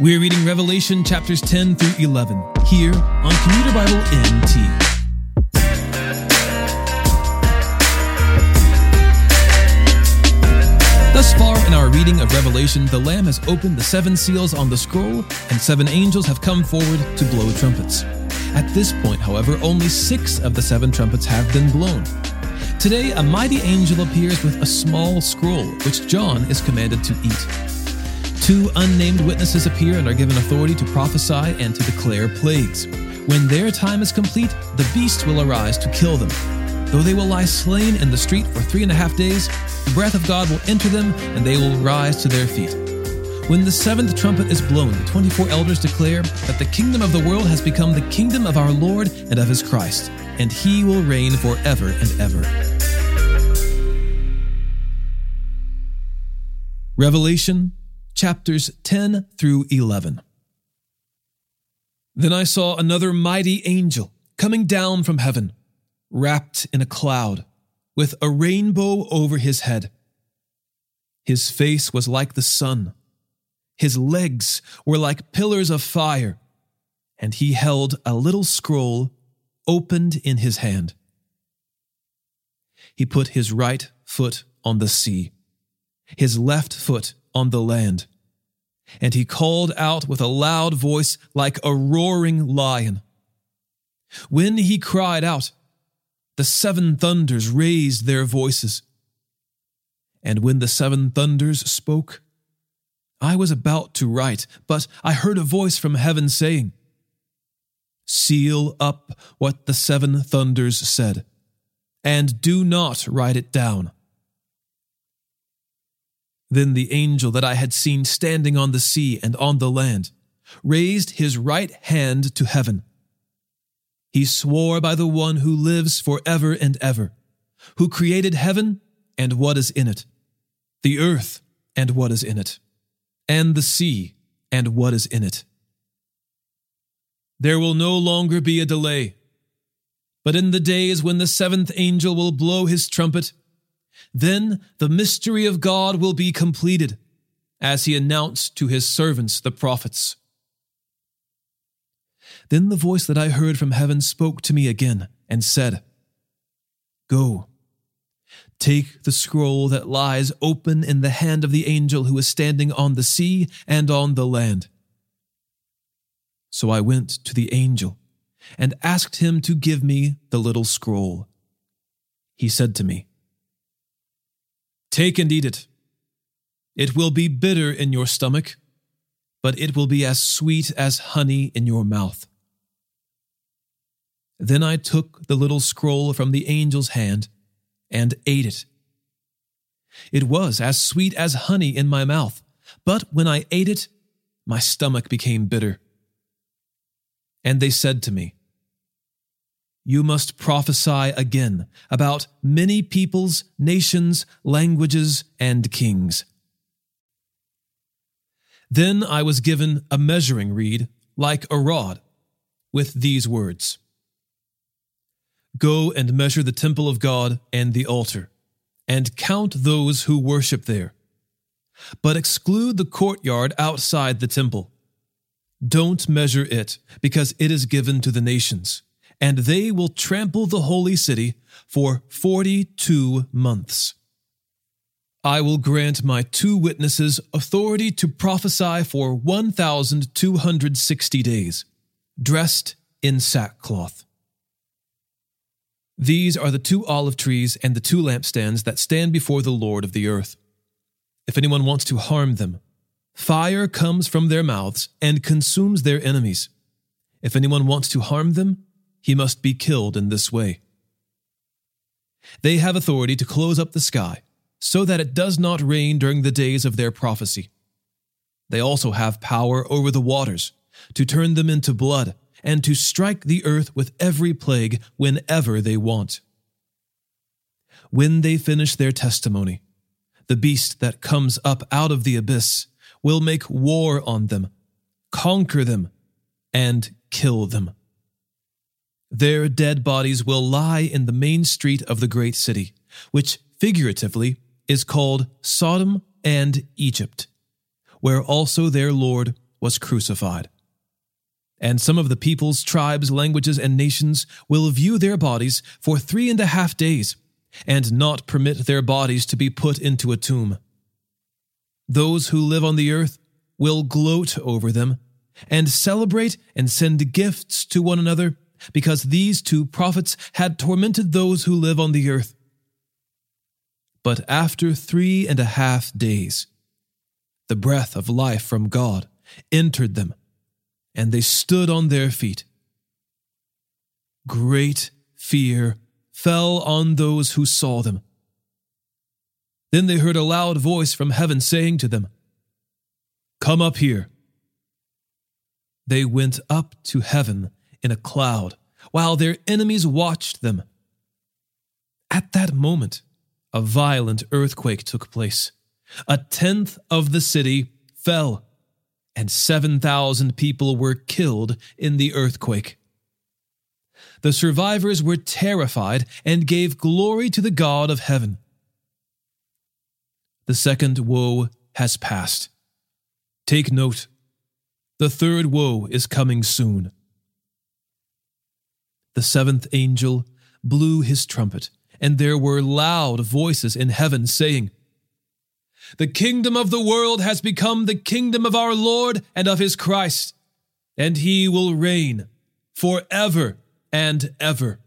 We're reading Revelation chapters 10 through 11 here on Commuter Bible NT. Thus far in our reading of Revelation, the Lamb has opened the seven seals on the scroll, and seven angels have come forward to blow trumpets. At this point, however, only six of the seven trumpets have been blown. Today, a mighty angel appears with a small scroll, which John is commanded to eat. Two unnamed witnesses appear and are given authority to prophesy and to declare plagues. When their time is complete, the beast will arise to kill them. Though they will lie slain in the street for three and a half days, the breath of God will enter them and they will rise to their feet. When the seventh trumpet is blown, the 24 elders declare that the kingdom of the world has become the kingdom of our Lord and of his Christ, and he will reign forever and ever. Revelation chapters 10 through 11. Then I saw another mighty angel coming down from heaven, wrapped in a cloud, with a rainbow over his head. His face was like the sun, his legs were like pillars of fire, and he held a little scroll opened in his hand. He put his right foot on the sea, his left foot on the land. And he called out with a loud voice like a roaring lion. When he cried out, the seven thunders raised their voices. And when the seven thunders spoke, I was about to write, but I heard a voice from heaven saying, Seal up what the seven thunders said, and do not write it down. Then the angel that I had seen standing on the sea and on the land raised his right hand to heaven. He swore by the one who lives forever and ever, who created heaven and what is in it, the earth and what is in it, and the sea and what is in it. There will no longer be a delay, but in the days when the seventh angel will blow his trumpet, then the mystery of God will be completed, as he announced to his servants the prophets. Then the voice that I heard from heaven spoke to me again and said, Go, take the scroll that lies open in the hand of the angel who is standing on the sea and on the land. So I went to the angel and asked him to give me the little scroll. He said to me, Take and eat it. It will be bitter in your stomach, but it will be as sweet as honey in your mouth. Then I took the little scroll from the angel's hand and ate it. It was as sweet as honey in my mouth, but when I ate it, my stomach became bitter. And they said to me, you must prophesy again about many peoples, nations, languages, and kings. Then I was given a measuring reed, like a rod, with these words Go and measure the temple of God and the altar, and count those who worship there. But exclude the courtyard outside the temple. Don't measure it, because it is given to the nations and they will trample the holy city for 42 months. I will grant my two witnesses authority to prophesy for 1,260 days, dressed in sackcloth. These are the two olive trees and the two lampstands that stand before the Lord of the earth. If anyone wants to harm them, fire comes from their mouths and consumes their enemies. If anyone wants to harm them, he must be killed in this way. They have authority to close up the sky so that it does not rain during the days of their prophecy. They also have power over the waters to turn them into blood and to strike the earth with every plague whenever they want. When they finish their testimony, the beast that comes up out of the abyss will make war on them, conquer them, and kill them. Their dead bodies will lie in the main street of the great city, which figuratively is called Sodom and Egypt, where also their Lord was crucified. And some of the peoples, tribes, languages, and nations will view their bodies for three and a half days, and not permit their bodies to be put into a tomb. Those who live on the earth will gloat over them, and celebrate and send gifts to one another, because these two prophets had tormented those who live on the earth. But after three and a half days, the breath of life from God entered them, and they stood on their feet. Great fear fell on those who saw them. Then they heard a loud voice from heaven saying to them, Come up here. They went up to heaven in a cloud, while their enemies watched them. At that moment, a violent earthquake took place. A tenth of the city fell, and 7,000 people were killed in the earthquake. The survivors were terrified and gave glory to the God of heaven. The second woe has passed. Take note, the third woe is coming soon. The seventh angel blew his trumpet, and there were loud voices in heaven saying, The kingdom of the world has become the kingdom of our Lord and of his Christ, and he will reign forever and ever.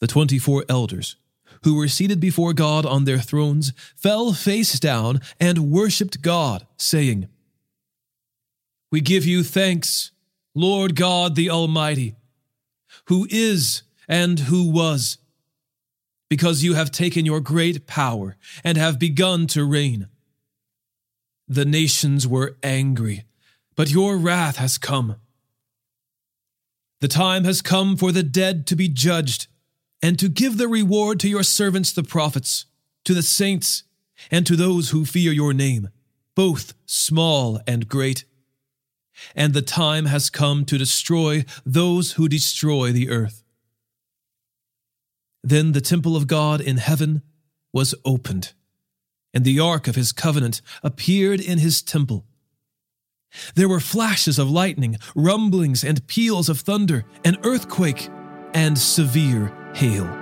The twenty four elders, who were seated before God on their thrones, fell face down and worshipped God, saying, We give you thanks Lord God the Almighty, who is and who was, because you have taken your great power and have begun to reign. The nations were angry, but your wrath has come. The time has come for the dead to be judged, and to give the reward to your servants the prophets, to the saints, and to those who fear your name, both small and great and the time has come to destroy those who destroy the earth. Then the temple of God in heaven was opened, and the ark of his covenant appeared in his temple. There were flashes of lightning, rumblings and peals of thunder, an earthquake, and severe hail.